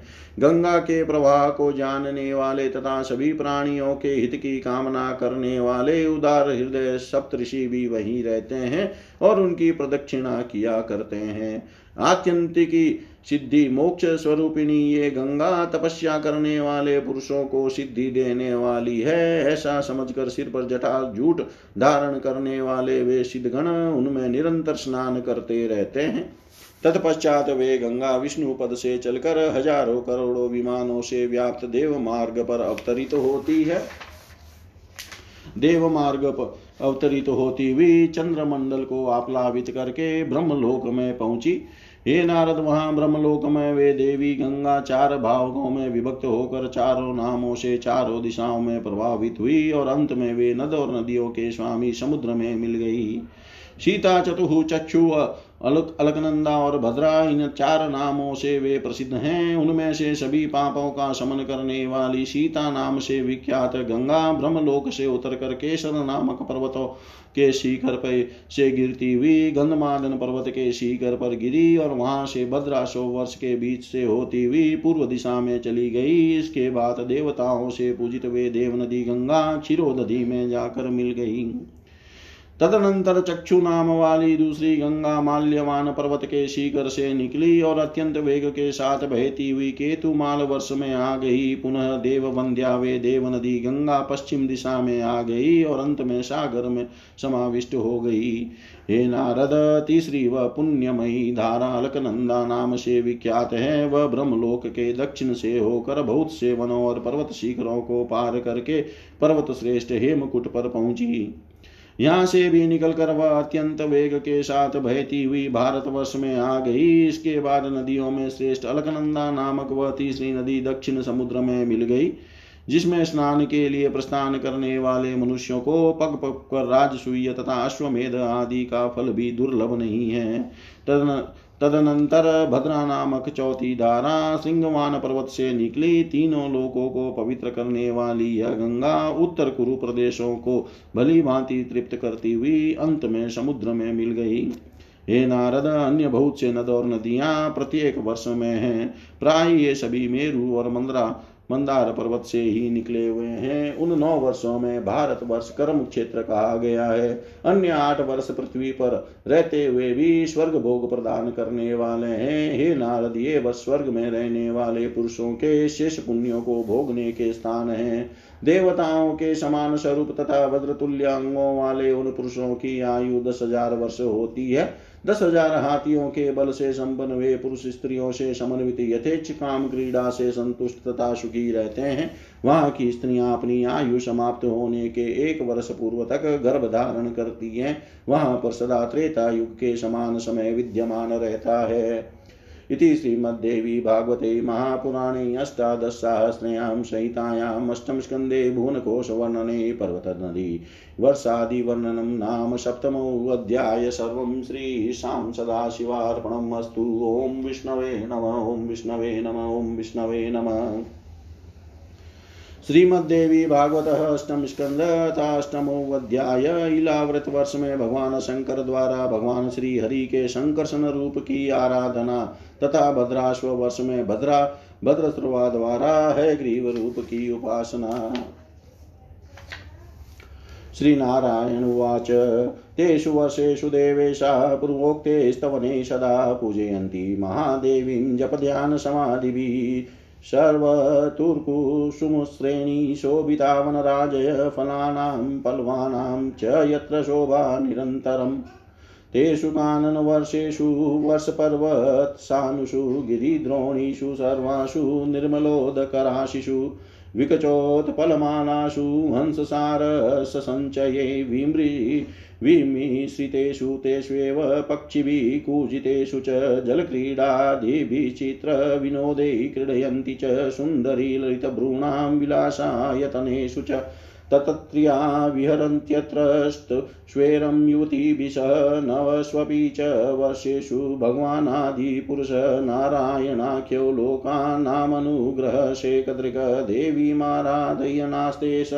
गंगा के प्रवाह को जानने वाले तथा सभी प्राणियों के हित की कामना करने वाले उदार हृदय सप्तषि भी वहीं रहते हैं और उनकी प्रदक्षिणा किया करते हैं। आत्यंतिकी सिद्धि मोक्ष स्वरूपिणी ये गंगा तपस्या करने वाले पुरुषों को सिद्धि देने वाली है। ऐसा समझकर सिर पर जटा झूठ धारण करने वाले वे सिद्धगण उनमें निरंतर स्नान करते रहते हैं। तत्पश्चात वे गंगा विष्णु पद से चलकर हज़ारों करोड़ों विमानों से व्याप्त देव मार्ग पर अवतरित होती है। देव मार्ग पर अवतरित होती हुई चंद्रमंडल को आप्लावित करके ब्रह्मलोक में पहुँची। हे नारद वहाँ ब्रह्मलोक में वे देवी गंगा चार भावों में विभक्त होकर चारों नामों से चारों दिशाओं में प्रभावित हुई और अंत में वे नद और नदियों के स्वामी समुद्र में मिल गई। सीता चतु चक्षु अलकनंदा और भद्रा, इन चार नामों से वे प्रसिद्ध हैं। उनमें से सभी पापों का शमन करने वाली सीता नाम से विख्यात गंगा ब्रह्मलोक से उतर कर केसर नामक पर्वतों के शिखर पर से गिरती हुई गंधमादन पर्वत के शिखर पर गिरी और वहाँ से भद्रा सौ वर्ष के बीच से होती हुई पूर्व दिशा में चली गई। इसके बाद देवताओं से पूजित वे देव नदी गंगा क्षीरो नदी में जाकर मिल गई। तदनंतर चक्षु नाम वाली दूसरी गंगा माल्यवान पर्वत के शिखर से निकली और अत्यंत वेग के साथ बहती हुई केतु माल वर्ष में आ गई। पुनः देव वंध्या वे देव नदी गंगा पश्चिम दिशा में आ गई और अंत में सागर में समाविष्ट हो गई। हे नारद, तीसरी व पुण्यमयी धारा अलकनंदा नाम से विख्यात है। वह ब्रह्मलोक के दक्षिण से होकर बहुत से वनों और पर्वत शिखरों को पार करके पर्वत श्रेष्ठ हेमकुट पर पहुँची। यहाँ से भी निकलकर वह अत्यंत वेग के साथ बहती हुई भारतवर्ष में आ गई। इसके बाद नदियों में श्रेष्ठ अलकनंदा नामक वह तीसरी नदी दक्षिण समुद्र में मिल गई, जिसमें स्नान के लिए प्रस्थान करने वाले मनुष्यों को पग पग कर राजसूय तथा अश्वमेध आदि का फल भी दुर्लभ नहीं है। तदनंतर भद्रा नामक चौथी धारा सिंहवान पर्वत से निकली। तीनों लोकों को पवित्र करने वाली यह गंगा उत्तर कुरु प्रदेशों को भली भांति तृप्त करती हुई अंत में समुद्र में मिल गई। हे नारद, अन्य बहुत से नद और नदियाँ प्रत्येक वर्ष में हैं। प्राय ये सभी मेरु और मंदरा मंदार पर्वत से ही निकले हुए हैं। उन नौ वर्षों में भारत वर्ष कर्म क्षेत्र कहा गया है। अन्य आठ वर्ष पृथ्वी पर रहते हुए भी स्वर्ग भोग प्रदान करने वाले हैं। हे नारद, ये वर्ष स्वर्ग में रहने वाले पुरुषों के शेष पुण्यों को भोगने के स्थान हैं। देवताओं के समान स्वरूप तथा वज्रतुल्य अंगों वाले उन पुरुषों की आयु दस हज़ार वर्ष होती है। दस हज़ार हाथियों के बल से संपन्न वे पुरुष स्त्रियों से समन्वित यथेच काम क्रीड़ा से संतुष्ट तथा सुखी रहते हैं। वहाँ की स्त्रियाँ अपनी आयु समाप्त होने के एक वर्ष पूर्व तक गर्भ धारण करती हैं। वहाँ पर सदा त्रेता युग के समान समय विद्यमान रहता है। इति श्रीमद्देवी भागवते महापुराणे अष्टादशसहस्रयां संहितायाम् अष्टमस्कन्धे भुवनकोशवर्णने पर्वतनदी वर्षादिवर्णनं नाम सप्तमोऽध्याय सर्वं श्रीशां सदाशिवार्पणम् अस्तु। ॐ विष्णवे नम, ॐ विष्णवे नम, ॐ विष्णवे नमः। श्रीमद्देवी भागवत अष्टम स्कंद अष्टमो अध्याय इलाव्रत वर्ष में भगवान शंकर द्वारा भगवान श्री हरि के संकर्षण रूप की आराधना तथा भद्राश्व वर्ष में भद्रा भद्रश्रवा द्वारा है ग्रीव रूप की उपासना। श्रीनारायण उवाच, तेषु वर्षेषु देवेशा पूर्वोक्ते स्तवने सदा पूजयन्ति महादेवीं जपध्यानसमाधिभिः। सर्वतुर्कुसुमश्रेणी शोभितावनराजय फलानां पल्वानां च यत्र शोभा निरन्तरम् तेषु काननवर्षेषु वर्षपर्वत्सानुषु गिरिद्रोणीषु सर्वासु निर्मलोदकराशिषु विकचोत्पलमानासु हंससारसञ्चये विमृ विमिश्रितेषु तेष्वेव पक्षिभिः कूजितेषु च जलक्रीडादिभिः चित्रविनोदैः क्रीडयन्ति च सुन्दरीललितभ्रूणां विलासायतनेषु च ततत्र्या विहरन्त्यत्रस्तु स्वेरं युवतीभिषः नवस्वपि च वर्षेषु भगवानादिपुरुष, नारायणाख्यो लोकानामनुग्रहशेखदृक् देवीमाराधयनास्ते च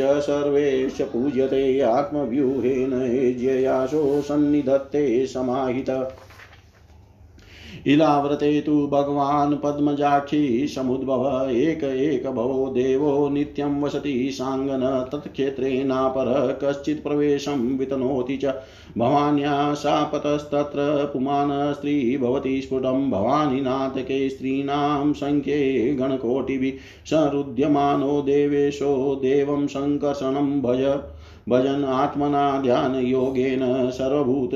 सर्वेश पूज्यते आत्मव्यूहेन ज्ययाशो सन्निधत्ते समाहित। इलाव्रते तु भगवान् पद्मजाक्षी समुद्भव एक एक भवो देवो नित्यं वसति साङ्गन तत्क्षेत्रेणापर कश्चित् प्रवेशं वितनोति च भवान्या शापतस्तत्र पुमान् स्त्री भवति स्फुटं भवानी नाटके स्त्रीणां सङ्ख्ये गणकोटिभिः सरुद्यमानो देवेशो देवं सङ्कर्षणं भज भजन् आत्मना ध्यानयोगेन सर्वभूत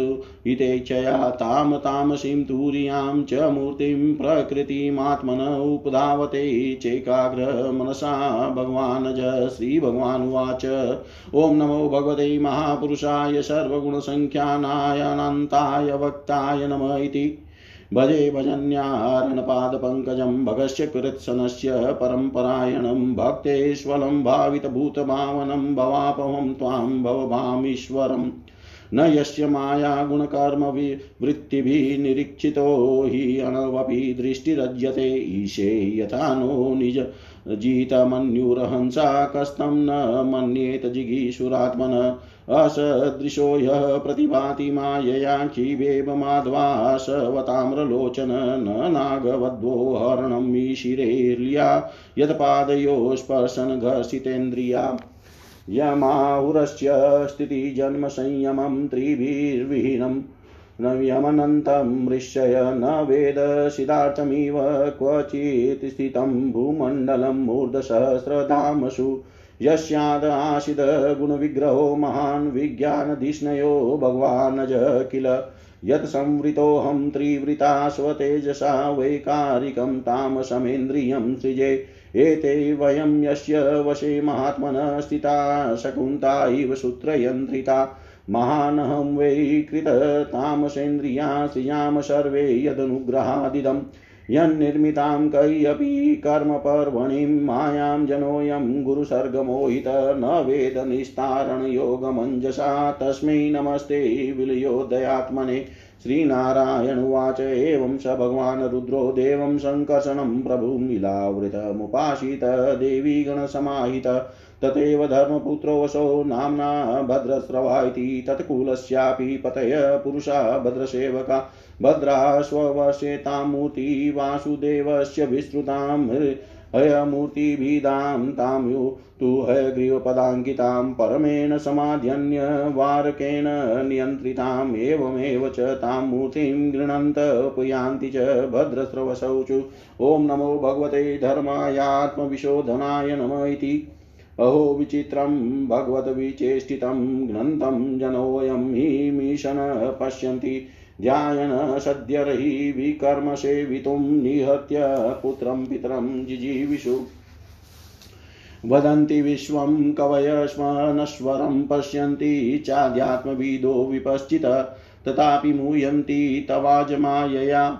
हितेच्छया तां तामसीं तुर्यां च मूर्तिं प्रकृतिमात्मन उपधावते चैकाग्र मनसा भगवानज श्रीभगवानुवाच ॐ नमो भगवते महापुरुषाय सर्वगुणसङ्ख्यानाय अनन्ताय वक्ताय नम इति। भजे भजन्यारणपादपङ्कजं भगस्य कृत्सनस्य परम्परायणं भक्तेष्वलं भावितभूतभावनं भवापहं त्वां भवभामीश्वरम् न यस्य मायागुणकर्मवृत्तिभिः निरीक्षितो हि अणवपि दृष्टिरज्यते ईशे यथा नो निज जितमन्युरहंसा कस्तं न मन्येत जिगीषुरात्मन असदृशो ह्यः प्रतिभाति मायया क्षीबेबमाध्वासवताम्रलोचन न नागवद्वो हरणं ईशिरेर्ल्या यत्पादयो स्पर्शन घर्षितेन्द्रिया यमाहुरस्य स्थितिजन्मसंयमं त्रिभिर्विहीनं न यमनन्तं मृष्यय न वेद सिद्धार्थमिव क्वचित् स्थितं भूमण्डलं मूर्धसहस्रधामसु यस्याद आशिद गुणविग्रहो महान् विज्ञानधिष्णयो भगवानज किल? यत्संवृतोऽहं त्रिवृता स्वतेजसा वैकारिकं तामसमेन्द्रियं सृजे। एते वयं यस्य वशे महात्मनः स्थिता, शकुन्ता इव सूत्रयन्त्रिता। महानहं वै कृततामसेन्द्रिया श्रियाम सर्वे यदनुग्रहादिदम्। यन्निर्मितां कय्यपि कर्मपर्वणिं मायां जनोऽयं गुरुसर्गमोहित न वेद निस्तारणयोगमञ्जसा तस्मै नमस्ते विलयोदयात्मने श्रीनारायण उवाच। एवं स भगवान् रुद्रो देवं सङ्कर्षणं प्रभुमिलावृतमुपासित देवी गणसमाहित। तथैव धर्मपुत्रोऽसौ नाम्ना भद्रस्रवा इति तत्कुलस्यापि पतय पुरुषा भद्रसेवका। भद्राश्ववशेतां मूर्ति वासुदेवस्य विस्तृतां हयमूर्तिभिदां तां यु तु हयग्रीवपदाङ्कितां परमेण समाध्यन्यवारकेण नियन्त्रिताम् एवमेव च तां मूर्तिं गृह्णन्त पुयान्ति च भद्रस्रवसौचु ॐ नमो भगवते धर्मायात्मविशोधनाय नम इति। अहो विचित्रं भगवद्विचेष्टितं घ्नन्तं जनोऽयं मीशन पश्यन्ति। ध्यायन सद्यर्हि विकर्म सेवितुं निहत्य पुत्रं पितरं जिजीविषु। वदन्ति विश्वं कवय स्म नश्वरं पश्यन्ति चाध्यात्मविदो विपश्चित, तथापि मूयन्ति तवाजमायया।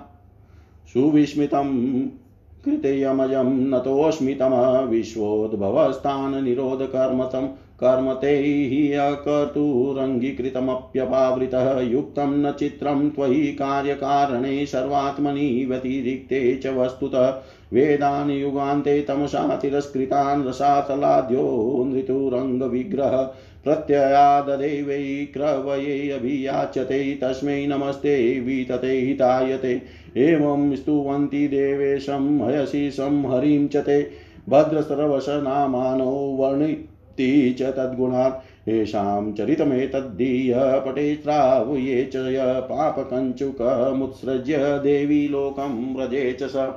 सुविस्मितं कृतयमजं नतोऽस्मितमः विश्वोद्भवस्थाननिरोधकर्मतं कर्म ते अकर्तुरङ्गीकृतमप्यपावृतः, युक्तं न चित्रं त्वयि कार्यकारणे सर्वात्मनि व्यतिरिक्ते च वस्तुतः। वेदान् युगान्ते तमसा तिरस्कृतान् रसातलाद्यो नृतुरङ्गविग्रह। प्रत्ययाददेवै क्रवये अभियाच्यते, तस्मै नमस्ते, वितते, हितायते। एवं स्तुवन्ति देवेशं हयसि संहरिं च ते। भद्रसर्वशनामानो वर्णि ति च तद्गुणात् येषां चरितमेतद्धीय पटे श्रावये च य पापकञ्चुकमुत्सृज्य देवी लोकं व्रजे च स।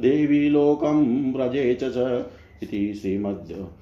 देवी व्रजे च इति श्रीमद्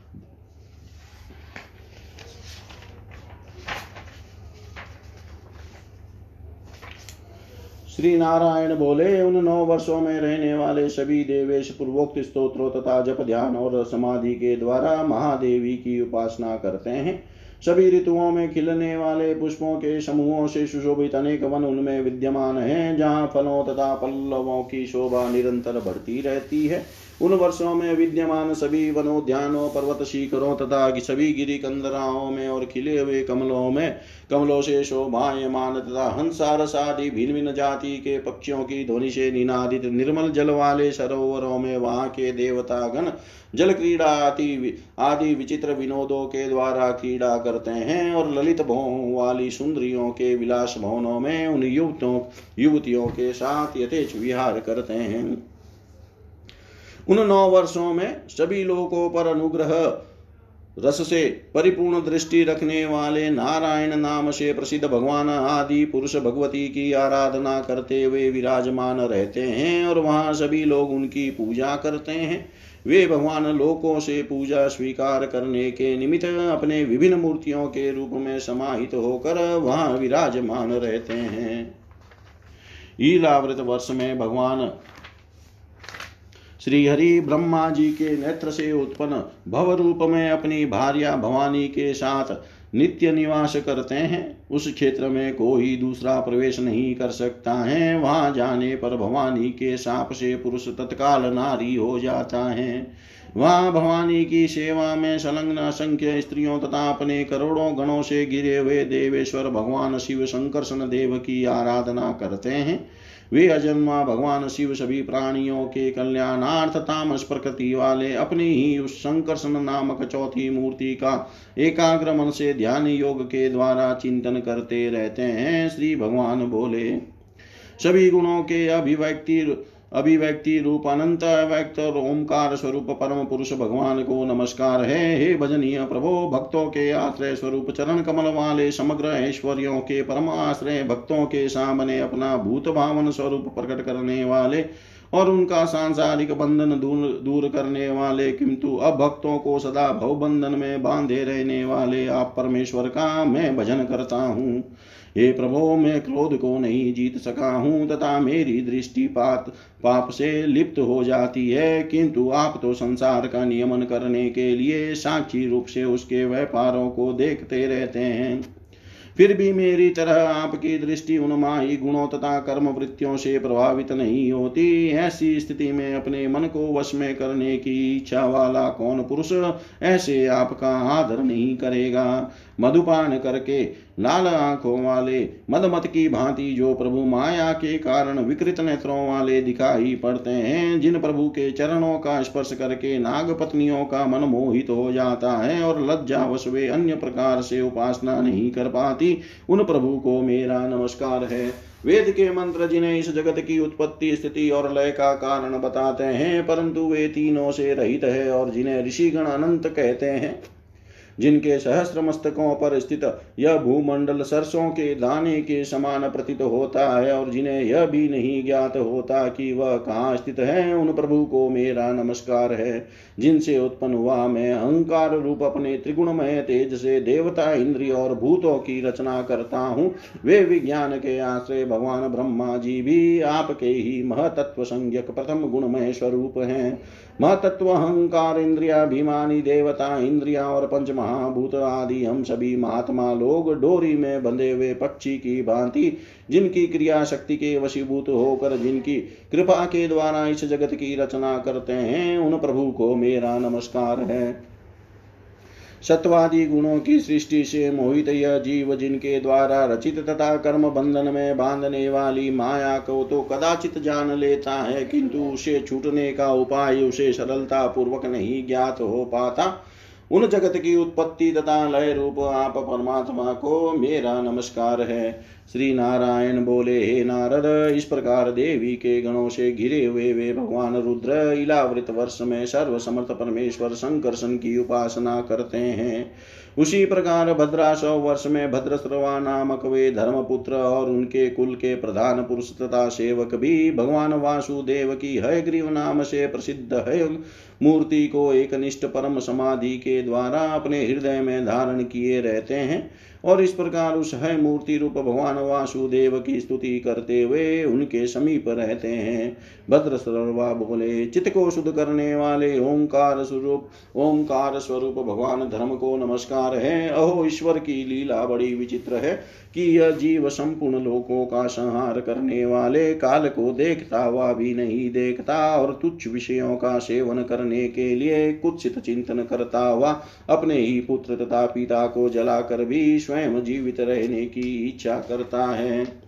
श्री नारायण बोले, उन नौ वर्षों में रहने वाले सभी देवेश पूर्वोक्त स्त्रोत्रों तथा जप ध्यान और समाधि के द्वारा महादेवी की उपासना करते हैं। सभी ऋतुओं में खिलने वाले पुष्पों के समूहों से सुशोभित अनेक वन उनमें विद्यमान हैं, जहाँ फलों तथा पल्लवों की शोभा निरंतर बढ़ती रहती है। उन वर्षों में विद्यमान सभी वनोद्यानों पर्वत शिखरों तथा सभी गिरी कंदराओं में और खिले हुए कमलों में कमलों से शोभायमान तथा हंसारस आदि भिन्न भिन्न जाति के पक्षियों की ध्वनि से निनादित निर्मल जल वाले सरोवरों में वहाँ के देवता गण जल क्रीड़ा आदि आदि विचित्र विनोदों के द्वारा क्रीड़ा करते हैं और ललित भवों वाली सुंदरियों के विलास भवनों में उन युवतों, युवतियों के साथ यथेच विहार करते हैं। उन नौ वर्षों में सभी लोगों पर अनुग्रह, रस से परिपूर्ण दृष्टि रखने वाले नारायण नाम से प्रसिद्ध भगवान आदि पुरुष भगवती की आराधना करते हुए विराजमान रहते हैं और वहाँ सभी लोग उनकी पूजा करते हैं। वे भगवान लोकों से पूजा स्वीकार करने के निमित्त अपने विभिन्न मूर्तियों के रूप में समाहित होकर वहाँ विराजमान रहते हैं। ईलावृत वर्ष में भगवान श्री हरि ब्रह्मा जी के नेत्र से उत्पन्न भव रूप में अपनी भार्या भवानी के साथ नित्य निवास करते हैं। उस क्षेत्र में कोई दूसरा प्रवेश नहीं कर सकता है। वहाँ जाने पर भवानी के साप से पुरुष तत्काल नारी हो जाता है। वहाँ भवानी की सेवा में संलग्न असंख्य स्त्रियों तथा अपने करोड़ों गणों से गिरे हुए देवेश्वर, भगवान शिव शंकरसन देव की आराधना करते हैं। वे अजन्मा भगवान शिव सभी प्राणियों के कल्याणार्थ तामस प्रकृति वाले अपनी ही उस संकर्षण नामक चौथी मूर्ति का एकाग्र मन से ध्यान योग के द्वारा चिंतन करते रहते हैं। श्री भगवान बोले, सभी गुणों के अभिव्यक्ति अभिव्यक्ति रूप अनंत व्यक्त और ओंकार स्वरूप परम पुरुष भगवान को नमस्कार है। हे भजनीय प्रभो, भक्तों के आश्रय स्वरूप चरण कमल वाले समग्र ऐश्वर्यों के परम आश्रय भक्तों के सामने अपना भूत भावन स्वरूप प्रकट करने वाले और उनका सांसारिक बंधन दूर दूर करने वाले, किंतु अब भक्तों को सदा भव बंधन में बांधे रहने वाले आप परमेश्वर का मैं भजन करता हूँ। हे प्रभो, मैं क्रोध को नहीं जीत सका हूँ, तथा मेरी दृष्टि पात, पाप से लिप्त हो जाती है। किंतु आप तो संसार का नियमन करने के लिए साक्षी रूप से उसके व्यापारों को देखते रहते हैं। फिर भी मेरी तरह आपकी दृष्टि उन माही गुणों तथा कर्म वृत्तियों से प्रभावित नहीं होती। ऐसी स्थिति में अपने मन को वश में करने की इच्छा वाला कौन पुरुष ऐसे आपका आदर नहीं करेगा? मधुपान करके लाल आँखों वाले, मदमत की भांति जो प्रभु माया के कारण विकृत नेत्रों वाले दिखाई पड़ते हैं, जिन प्रभु के चरणों का स्पर्श करके नाग पत्नियों का मन मोहित हो जाता है और लज्जावश वे अन्य प्रकार से उपासना नहीं कर पाती। उन प्रभु को मेरा नमस्कार है। वेद के मंत्र जिन्हें इस जगत की उत्पत्ति, स्थिति और लय का कारण बताते हैं, परंतु वे तीनों से रहित है और जिन्हें ऋषिगण अनंत कहते हैं। जिनके सहस्र मस्तकों पर स्थित यह भूमंडल सरसों के दाने के समान प्रतीत होता है और जिन्हें यह भी नहीं ज्ञात होता कि वह कहाँ स्थित है, उन प्रभु को मेरा नमस्कार है। जिनसे उत्पन्न हुआ मैं अहंकार रूप अपने त्रिगुणमय तेज से देवता, इंद्रिय और भूतों की रचना करता हूँ। वे विज्ञान के आश्रय भगवान ब्रह्मा जी भी आपके ही महतत्व संज्ञक प्रथम गुणमय स्वरूप हैं। महतत्व अहंकार इंद्रियाभिमानी देवता, इंद्रिया और पंच महाभूत आदि हम सभी महात्मा लोग डोरी में बंधे हुए पक्षी की भांति, जिनकी क्रिया शक्ति के वशीभूत होकर, जिनकी कृपा के द्वारा इस जगत की रचना करते हैं, उन प्रभु को मेरा नमस्कार है। सत्वादि गुणों की सृष्टि से मोहित यह जीव जिनके द्वारा रचित तथा कर्म बंधन में बांधने वाली माया को तो कदाचित जान लेता है, किंतु उसे छूटने का उपाय, उसे सरलता पूर्वक नहीं ज्ञात हो पाता। उन जगत की उत्पत्ति तथा लय रूप आप परमात्मा को मेरा नमस्कार है। श्री नारायण बोले, हे नारद, इस प्रकार देवी के गणों से घिरे हुए वे भगवान रुद्र इलावृत वर्ष में सर्व समर्थ परमेश्वर संकर्षण की उपासना करते हैं। उसी प्रकार भद्राशव वर्ष में भद्रस्रवा नामक वे धर्मपुत्र और उनके कुल के प्रधान पुरुष तथा सेवक भी भगवान वासुदेव की हयग्रीव नाम से प्रसिद्ध है मूर्ति को एक निष्ठ परम समाधि के द्वारा अपने हृदय में धारण किए रहते हैं। और इस प्रकार उस है मूर्ति रूप भगवान वासुदेव की स्तुति करते हुए उनके समीप रहते हैं। भद्र सरोवा बोले चित्त को शुद्ध करने वाले ओंकार स्वरूप ओंकार स्वरूप भगवान धर्म को नमस्कार है। अहो, ईश्वर की लीला बड़ी विचित्र है। कि यह जीव संपूर्ण लोकों का संहार करने वाले काल को देखता हुआ भी नहीं देखता और तुच्छ विषयों का सेवन करने के लिए कुत्सित चिंतन करता हुआ अपने ही पुत्र तथा पिता को जलाकर भी स्वयं जीवित रहने की इच्छा करता है।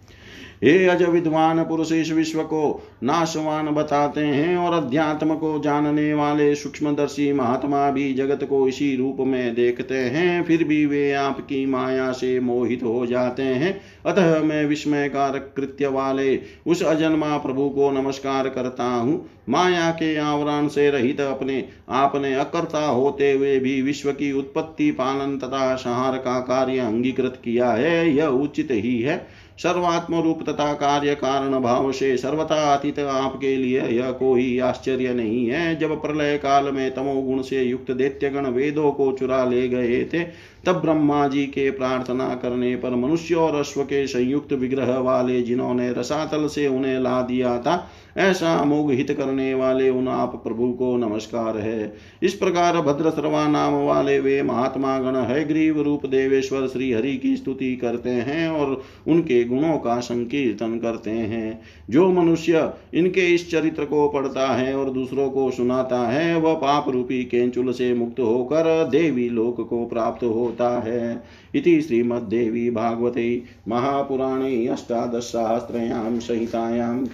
हे अज विद्वान पुरुष इस विश्व को नाशवान बताते हैं और अध्यात्म को जानने वाले सूक्ष्मदर्शी महात्मा भी जगत को इसी रूप में देखते हैं, फिर भी वे आपकी माया से मोहित हो जाते हैं। अतः मैं विस्मयकारक कृत्य वाले उस अजन्मा प्रभु को नमस्कार करता हूँ। माया के आवरण से रहित अपने आपने अकर्ता होते हुए भी विश्व की उत्पत्ति पालन तथा संहार का कार्य अंगीकृत किया है, यह उचित ही है। सर्वात्म रूप तथा कार्य कारण भाव से सर्वथा अतीत आपके लिए यह कोई आश्चर्य नहीं है। जब प्रलय काल में तमोगुण से युक्त दैत्यगण वेदों को चुरा ले गए थे तब ब्रह्मा जी के प्रार्थना करने पर मनुष्य और अश्व के संयुक्त विग्रह वाले जिन्होंने रसातल से उन्हें ला दिया था, ऐसा अमोघ हित करने वाले उन आप प्रभु को नमस्कार है। इस प्रकार भद्र सर्वा नाम वाले वे महात्मा गण है ग्रीव रूप देवेश्वर श्री हरि की स्तुति करते हैं और उनके गुणों का संकीर्तन करते हैं। जो मनुष्य इनके इस चरित्र को पढ़ता है और दूसरों को सुनाता है, वह पाप रूपी केंचुल से मुक्त होकर देवी लोक को प्राप्त होता है। इति श्रीमद्देवी भागवते महापुराणे अष्टादशसहस्रयां संहितायां।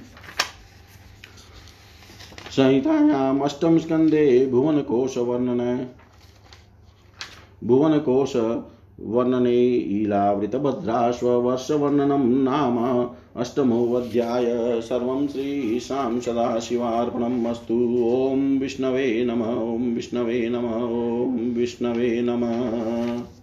संहितायाम् अष्टम स्कंदे भुवनकोशवर्णन। भुवनकोशवर्णने ईलावृतभद्राश्ववर्षवर्णनं नाम अष्टमोऽध्याय सर्वं श्रीशां सदाशिवार्पणम् अस्तु। ॐ विष्णवे नम ॐ विष्णवे नम ॐ विष्णवे नमः।